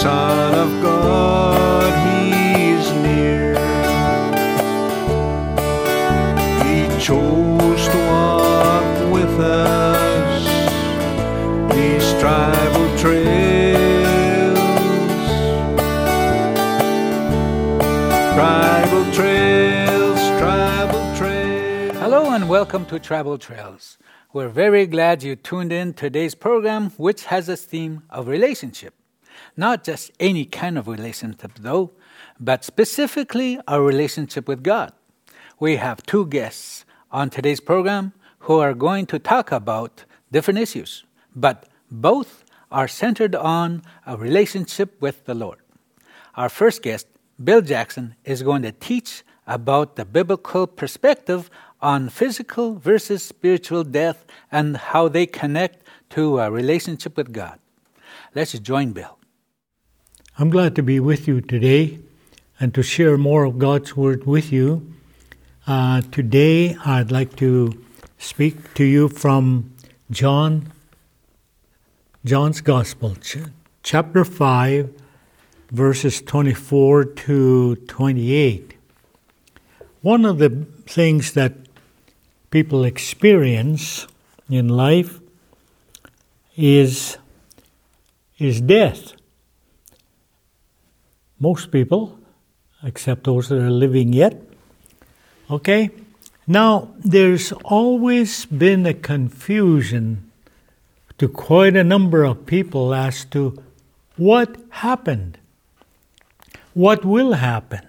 Son of God, He's near. He chose to walk with us these tribal trails. Tribal trails, tribal trails. Hello and welcome to Tribal Trails. We're very glad you tuned in today's program, which has a theme of relationship. Not just any kind of relationship, though, but specifically our relationship with God. We have two guests on today's program who are going to talk about different issues, but both are centered on a relationship with the Lord. Our first guest, Bill Jackson, is going to teach about the biblical perspective on physical versus spiritual death and how they connect to a relationship with God. Let's join Bill. I'm glad to be with you today and to share more of God's Word with you. Uh, today, I'd like to speak to you from John, John's Gospel, ch- chapter 5, verses 24 to 28. One of the things that people experience in life is, is death. Most people, except those that are living yet. Okay? Now, there's always been a confusion to quite a number of people as to what happened, what will happen,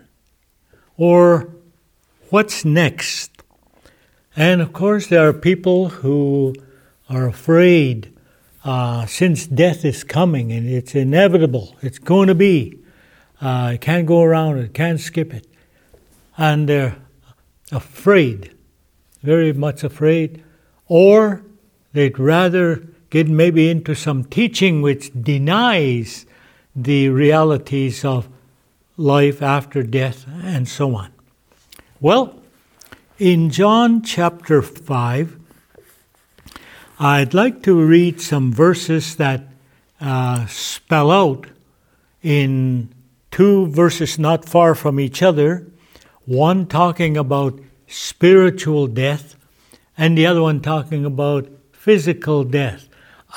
or what's next. And of course, there are people who are afraid uh, since death is coming and it's inevitable, it's going to be. Uh, can't go around it, can't skip it. And they're afraid, very much afraid. Or they'd rather get maybe into some teaching which denies the realities of life after death and so on. Well, in John chapter 5, I'd like to read some verses that uh, spell out in two verses not far from each other, one talking about spiritual death and the other one talking about physical death.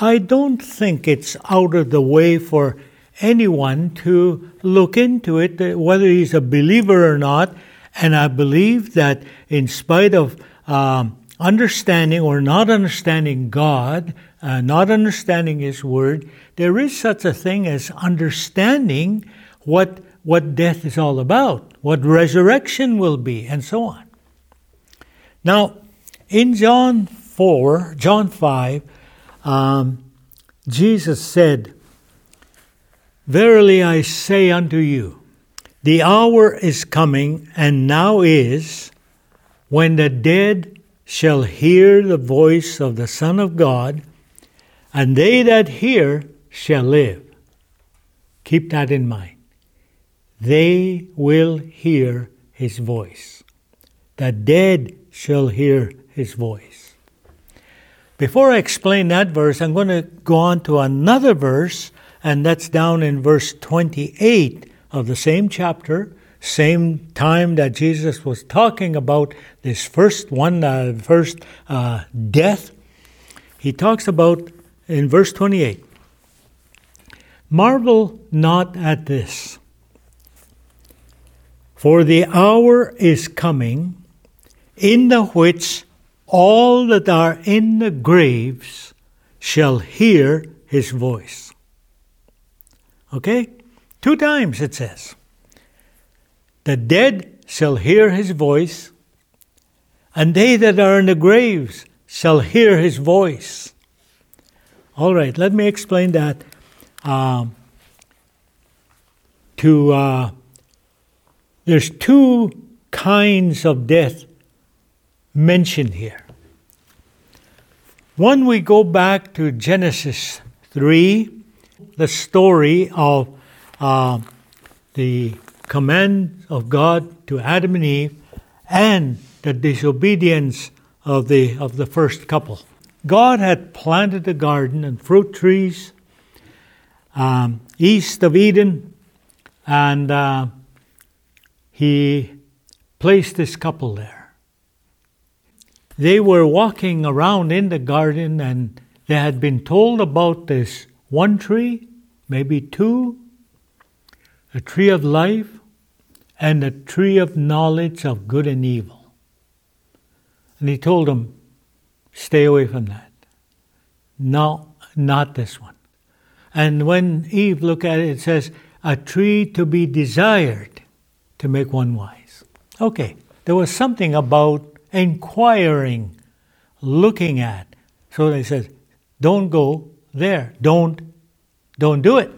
I don't think it's out of the way for anyone to look into it, whether he's a believer or not. And I believe that in spite of um, understanding or not understanding God, uh, not understanding His Word, there is such a thing as understanding what, what death is all about, what resurrection will be, and so on. Now, in John 4, John 5, um, Jesus said, Verily I say unto you, the hour is coming, and now is, when the dead shall hear the voice of the Son of God, and they that hear shall live. Keep that in mind. They will hear his voice. The dead shall hear his voice. Before I explain that verse, I'm going to go on to another verse, and that's down in verse 28 of the same chapter, same time that Jesus was talking about this first one, uh, first uh, death. He talks about in verse 28 Marvel not at this, for the hour is coming in the which all that are in the graves shall hear his voice. Okay? Two times it says. The dead shall hear his voice, and they that are in the graves shall hear his voice. All right, let me explain that. Um, to uh, there's two kinds of death mentioned here. One, we go back to Genesis 3, the story of uh, the command of God to Adam and Eve and the disobedience of the, of the first couple. God had planted a garden and fruit trees, um, east of Eden, and uh, he placed this couple there. They were walking around in the garden, and they had been told about this one tree, maybe two, a tree of life, and a tree of knowledge of good and evil. And he told them, stay away from that. No, not this one. And when Eve looked at it, it says, a tree to be desired to make one wise. Okay, there was something about inquiring, looking at. So they said, don't go there. Don't, don't do it.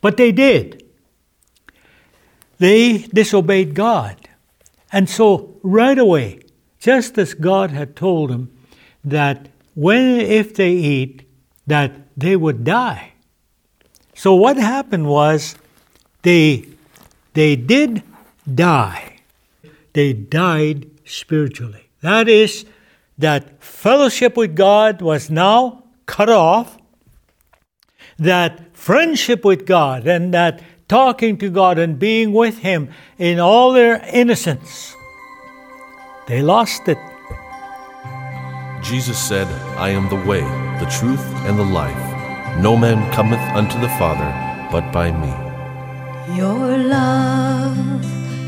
But they did. They disobeyed God. And so right away, just as God had told them that when if they eat, that they would die. So what happened was they they did die. They died spiritually. That is that fellowship with God was now cut off. That friendship with God and that talking to God and being with Him in all their innocence, they lost it. Jesus said, I am the way, the truth, and the life. No man cometh unto the Father but by me. Your love,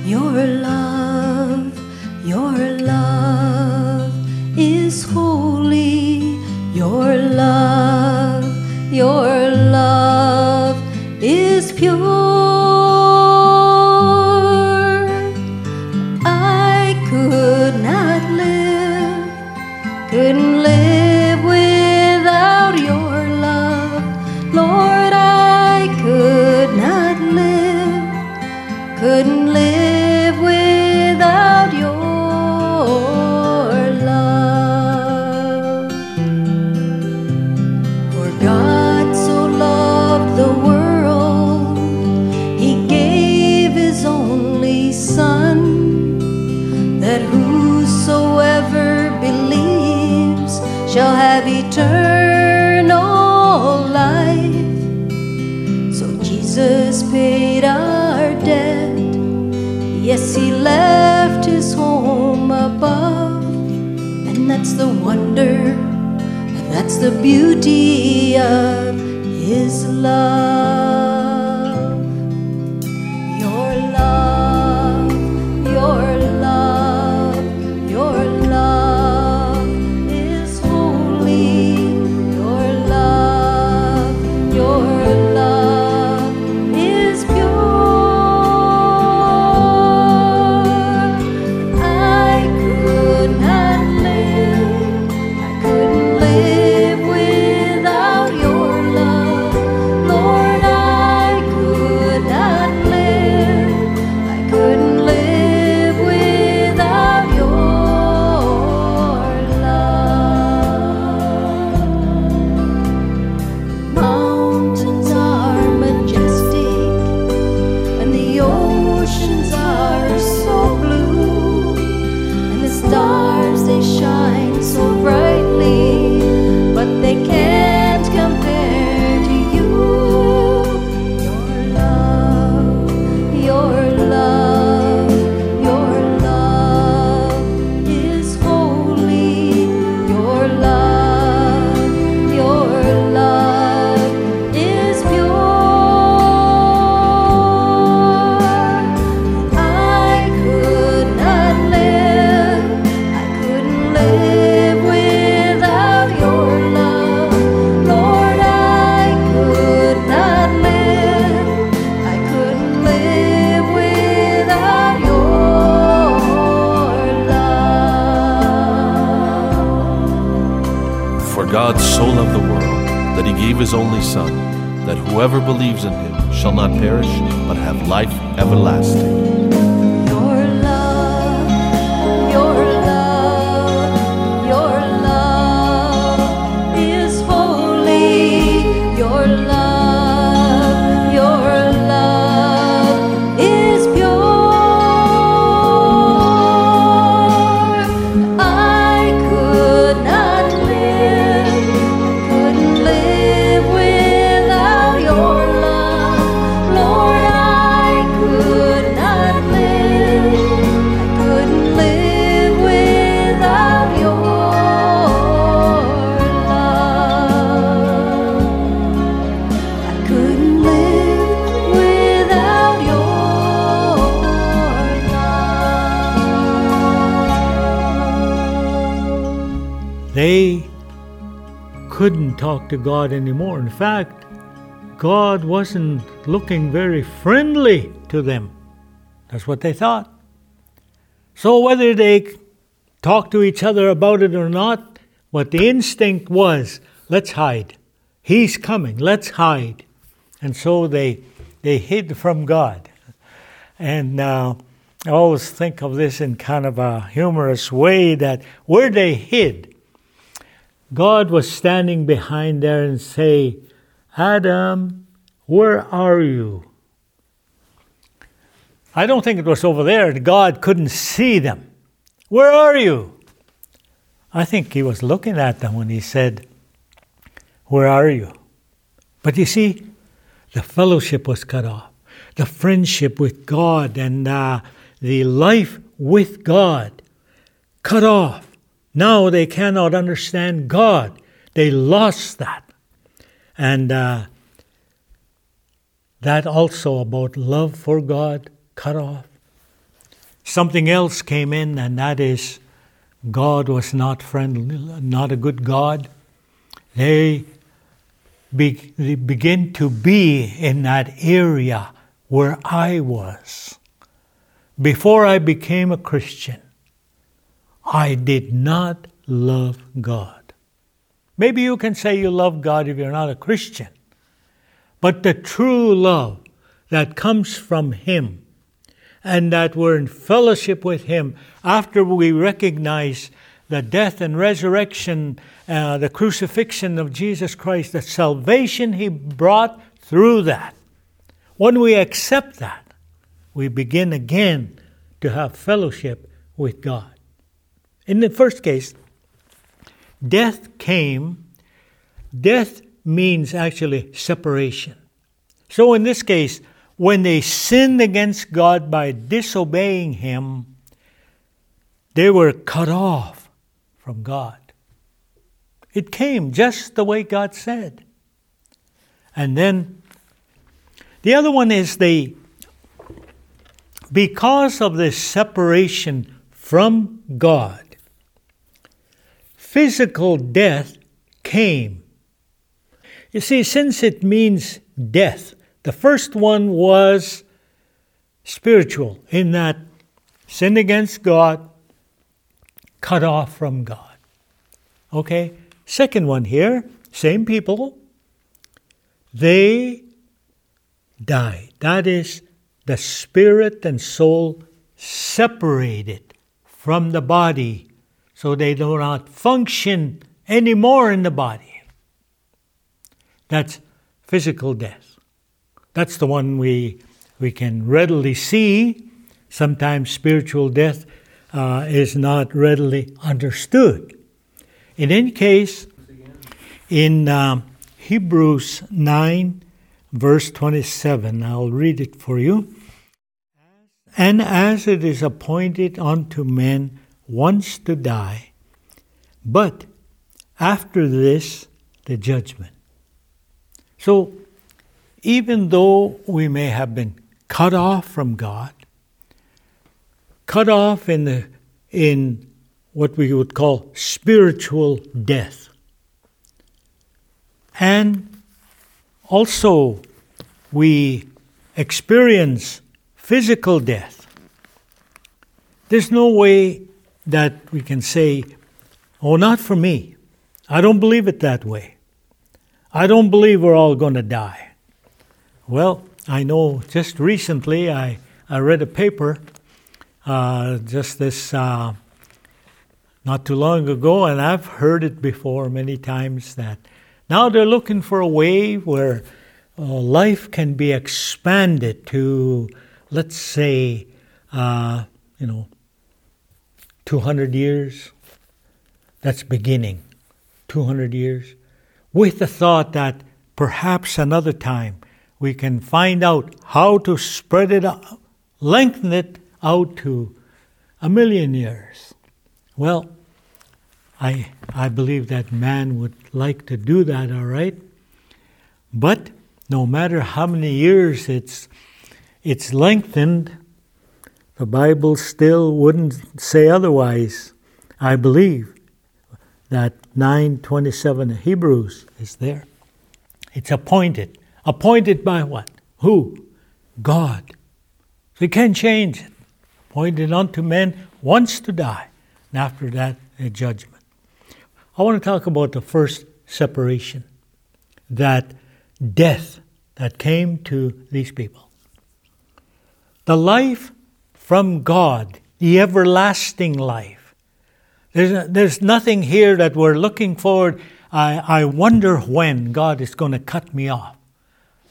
your love, your love is holy. Your love, your love is pure. Only Son, that whoever believes in him shall not perish, but have life everlasting. To God anymore. In fact, God wasn't looking very friendly to them. That's what they thought. So, whether they talked to each other about it or not, what the instinct was let's hide. He's coming, let's hide. And so they, they hid from God. And uh, I always think of this in kind of a humorous way that where they hid, God was standing behind there and say, Adam, where are you? I don't think it was over there. God couldn't see them. Where are you? I think he was looking at them when he said, Where are you? But you see, the fellowship was cut off, the friendship with God and uh, the life with God cut off. Now they cannot understand God. They lost that. And uh, that also about love for God cut off. Something else came in, and that is God was not friendly, not a good God. They, be, they begin to be in that area where I was. Before I became a Christian, I did not love God. Maybe you can say you love God if you're not a Christian. But the true love that comes from Him and that we're in fellowship with Him after we recognize the death and resurrection, uh, the crucifixion of Jesus Christ, the salvation He brought through that. When we accept that, we begin again to have fellowship with God. In the first case, death came. Death means actually separation. So in this case, when they sinned against God by disobeying Him, they were cut off from God. It came just the way God said. And then the other one is they, because of this separation from God, physical death came. You see, since it means death, the first one was spiritual, in that sin against God, cut off from God. Okay? Second one here, same people, they died. That is, the spirit and soul separated from the body so they do not function anymore in the body. That's physical death. That's the one we, we can readily see. Sometimes spiritual death uh, is not readily understood. In any case, in um, Hebrews 9, verse 27, I'll read it for you. And as it is appointed unto men once to die, but after this, the judgment. So, even though we may have been cut off from God, cut off in, the, in what we would call spiritual death, and also we experience physical death, there's no way that we can say, oh, not for me. I don't believe it that way. I don't believe we're all going to die. Well, I know just recently I, I read a paper uh, just this uh, not too long ago, and I've heard it before many times that now they're looking for a way where uh, life can be expanded to, let's say, uh, you know, 200 years. That's beginning. 200 years. With the thought that perhaps another time we can find out how to spread it out, lengthen it out to a million years. Well, I, I believe that man would like to do that, all right? But no matter how many years it's, it's lengthened, the Bible still wouldn't say otherwise, I believe. that 927 of Hebrews is there. It's appointed. Appointed by what? Who? God. You can't change it. Appointed unto men once to die, and after that, a judgment. I want to talk about the first separation that death that came to these people. The life from God, the everlasting life. There's, there's nothing here that we're looking forward. I, I wonder when God is going to cut me off.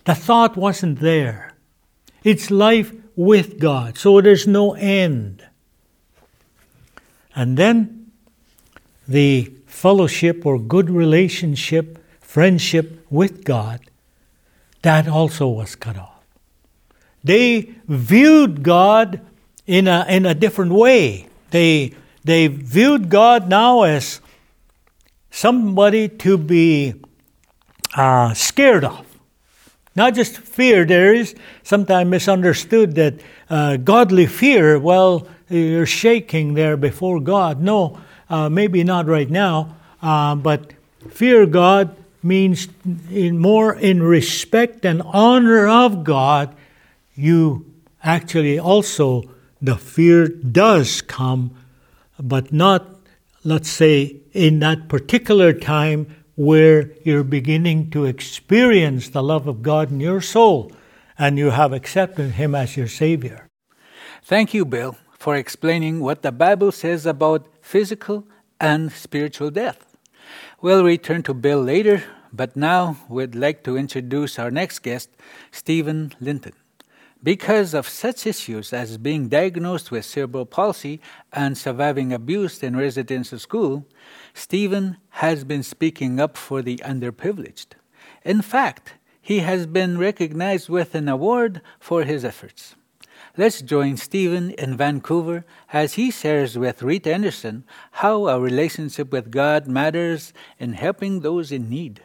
The thought wasn't there. It's life with God, so there's no end. And then the fellowship or good relationship, friendship with God, that also was cut off. They viewed God in a, in a different way. They, they viewed God now as somebody to be uh, scared of. Not just fear, there is sometimes misunderstood that uh, godly fear, well, you're shaking there before God. No, uh, maybe not right now, uh, but fear God means in more in respect and honor of God, you actually also, the fear does come, but not, let's say, in that particular time where you're beginning to experience the love of God in your soul and you have accepted Him as your Savior. Thank you, Bill, for explaining what the Bible says about physical and spiritual death. We'll return to Bill later, but now we'd like to introduce our next guest, Stephen Lytton. Because of such issues as being diagnosed with cerebral palsy and surviving abuse in residential school, Stephen has been speaking up for the underprivileged. In fact, he has been recognized with an award for his efforts. Let's join Stephen in Vancouver as he shares with Rita Anderson how a relationship with God matters in helping those in need.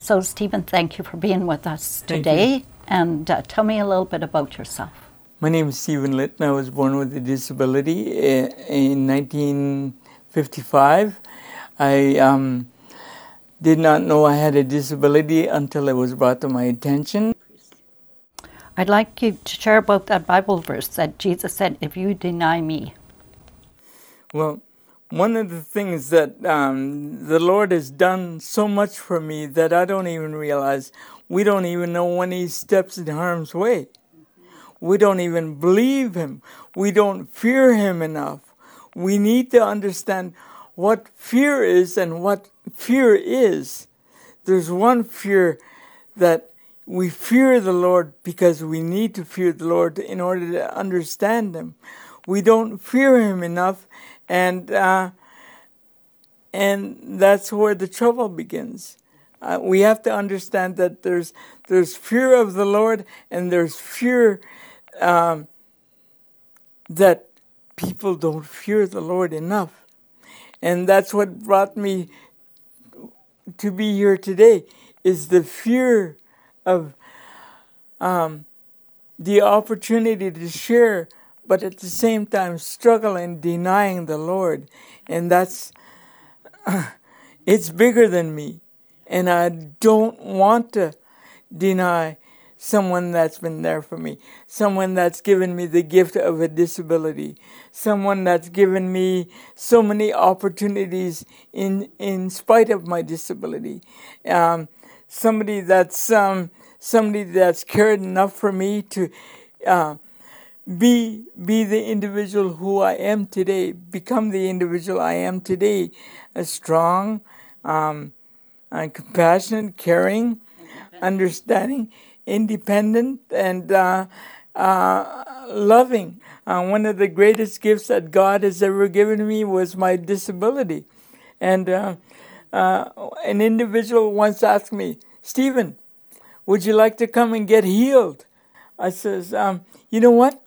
So, Stephen, thank you for being with us Thank today. And uh, tell me a little bit about yourself. My name is Stephen Lytton. I was born with a disability uh, in 1955. I um, did not know I had a disability until it was brought to my attention. I'd like you to share about that Bible verse that Jesus said, If you deny me. Well, one of the things that um, the Lord has done so much for me that I don't even realize. We don't even know when He steps in harm's way. We don't even believe Him. We don't fear Him enough. We need to understand what fear is and what fear is. There's one fear that we fear the Lord because we need to fear the Lord in order to understand Him. We don't fear Him enough, and uh, and that's where the trouble begins. Uh, we have to understand that there's there's fear of the Lord and there's fear um, that people don't fear the Lord enough, and that's what brought me to be here today. Is the fear of um, the opportunity to share, but at the same time struggle in denying the Lord, and that's it's bigger than me. And I don't want to deny someone that's been there for me, someone that's given me the gift of a disability, someone that's given me so many opportunities in in spite of my disability, um, somebody that's um, somebody that's cared enough for me to. Uh, be be the individual who I am today, become the individual I am today, a strong, um, compassionate, caring, understanding, independent, and uh, uh, loving. Uh, one of the greatest gifts that God has ever given me was my disability, and uh, uh, an individual once asked me, Stephen, would you like to come and get healed? I says, um, you know what?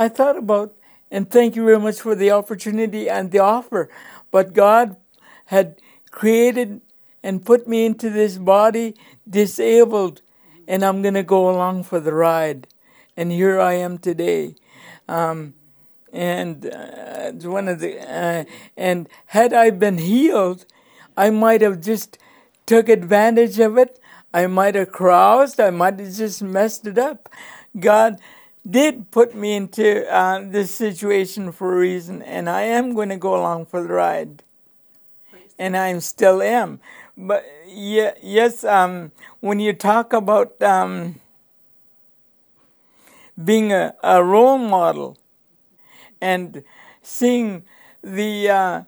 I thought about, and thank you very much for the opportunity and the offer. But God had created and put me into this body disabled, and I'm going to go along for the ride. And here I am today. Um, and uh, one of the uh, and had I been healed, I might have just took advantage of it. I might have caroused. I might have just messed it up. God did put me into uh, this situation for a reason, and I am going to go along for the ride, and I still am. But yeah, yes, um, when you talk about um, being a, a role model and seeing the uh,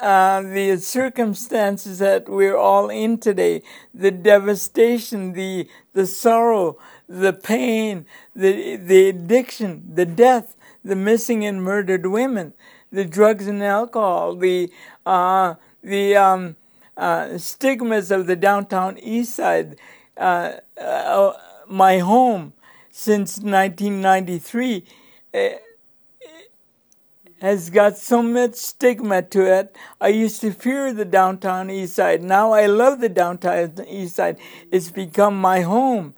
uh, the circumstances that we're all in today, the devastation, the the sorrow, the pain, the the addiction, the death, the missing and murdered women, the drugs and alcohol, the uh, the um, uh, stigmas of the downtown east side, uh, uh, my home since 1993 has got so much stigma to it. I used to fear the downtown east side. Now I love the downtown east side. It's become my home.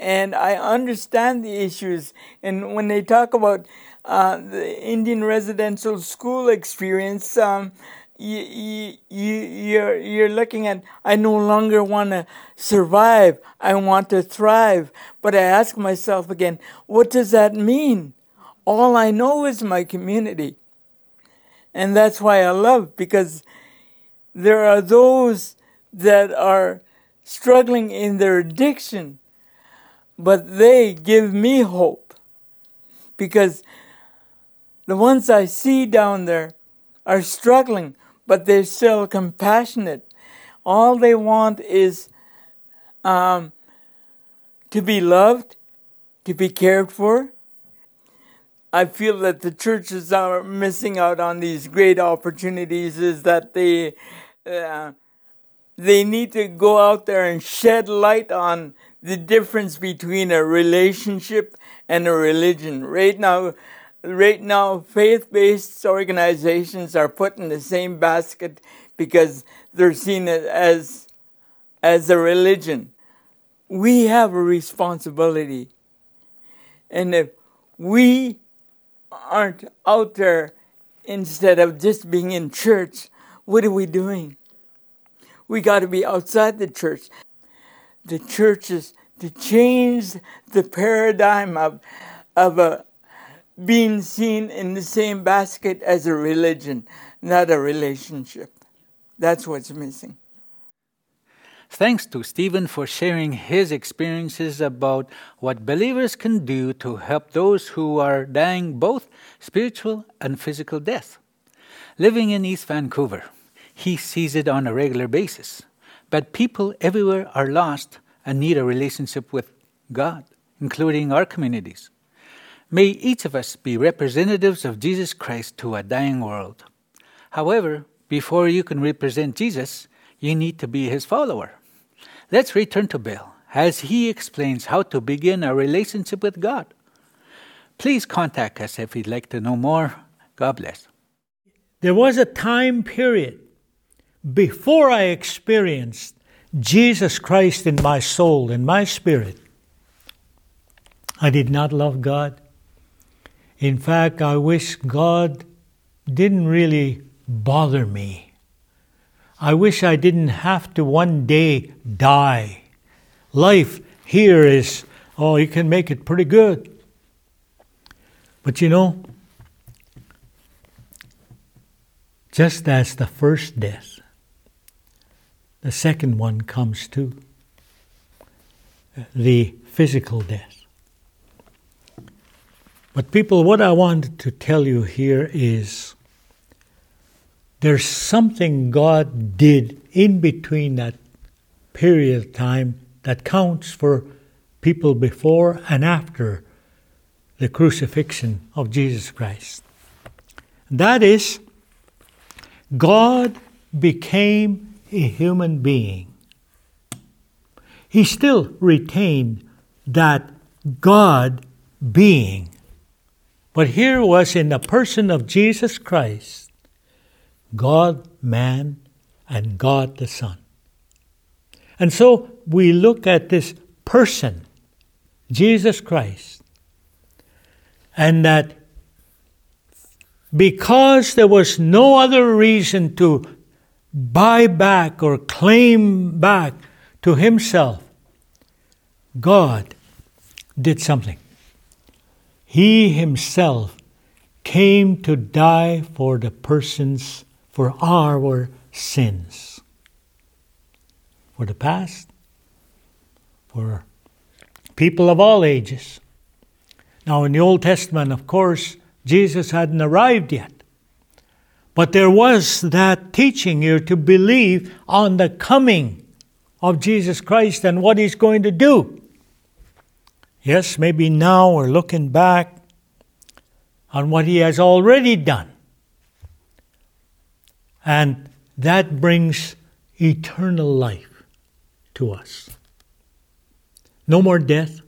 And I understand the issues. And when they talk about uh, the Indian residential school experience, um, you, you, you're, you're looking at, I no longer want to survive. I want to thrive. But I ask myself again, what does that mean? All I know is my community. And that's why I love because there are those that are struggling in their addiction, but they give me hope because the ones I see down there are struggling, but they're still compassionate. All they want is um, to be loved, to be cared for, I feel that the churches are missing out on these great opportunities is that they uh, they need to go out there and shed light on the difference between a relationship and a religion. Right now, right now, faith-based organizations are put in the same basket because they're seen as as a religion. We have a responsibility, and if we aren't out there instead of just being in church, what are we doing? We got to be outside the church. The church is to change the paradigm of, of a, being seen in the same basket as a religion, not a relationship. That's what's missing. Thanks to Stephen for sharing his experiences about what believers can do to help those who are dying both spiritual and physical death. Living in East Vancouver, he sees it on a regular basis. But people everywhere are lost and need a relationship with God, including our communities. May each of us be representatives of Jesus Christ to a dying world. However, before you can represent Jesus, you need to be his follower. Let's return to Bill as he explains how to begin a relationship with God. Please contact us if you'd like to know more. God bless. There was a time period before I experienced Jesus Christ in my soul, in my spirit. I did not love God. In fact, I wish God didn't really bother me. I wish I didn't have to one day die. Life here is, oh, you can make it pretty good. But you know, just as the first death, the second one comes too the physical death. But, people, what I wanted to tell you here is there's something God did in between that period of time that counts for people before and after the crucifixion of Jesus Christ. That is, God became a human being. He still retained that God being. But here was in the person of Jesus Christ God, man, and God the Son. And so we look at this person, Jesus Christ, and that because there was no other reason to buy back or claim back to himself, God did something. He himself came to die for the persons, for our sins. For the past, for people of all ages. Now, in the Old Testament, of course, Jesus hadn't arrived yet. But there was that teaching here to believe on the coming of Jesus Christ and what he's going to do. Yes, maybe now we're looking back on what he has already done. And that brings eternal life to us. No more death.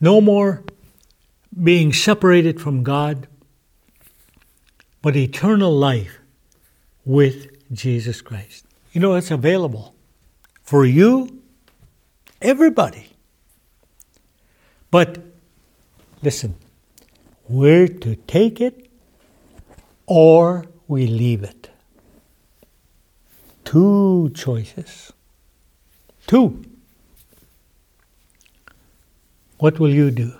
No more being separated from God, but eternal life with Jesus Christ. You know, it's available for you, everybody. But listen, we're to take it or we leave it. Two choices. Two. What will you do?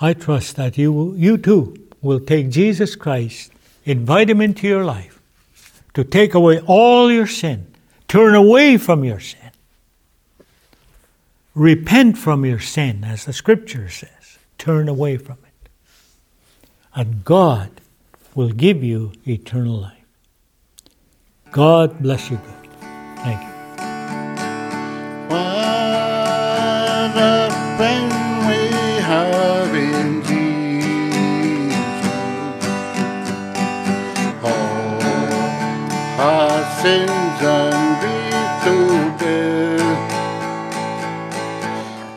I trust that you, you too will take Jesus Christ, invite Him into your life to take away all your sin, turn away from your sin, repent from your sin, as the scripture says, turn away from it. And God will give you eternal life. God bless you good. Thank you. And grief to.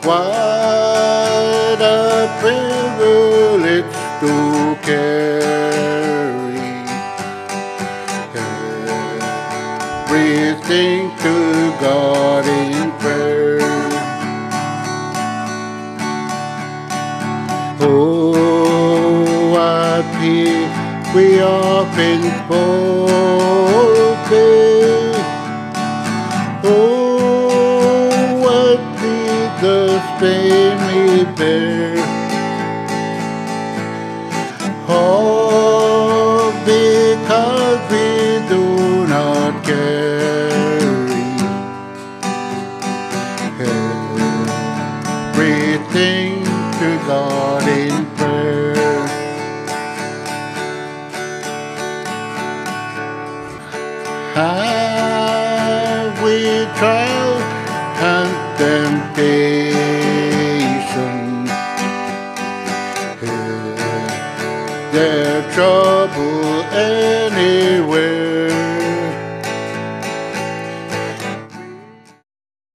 What a privilege to carry everything to God in prayer. Oh, what peace we often spoken. Oh, what Jesus pain we bear.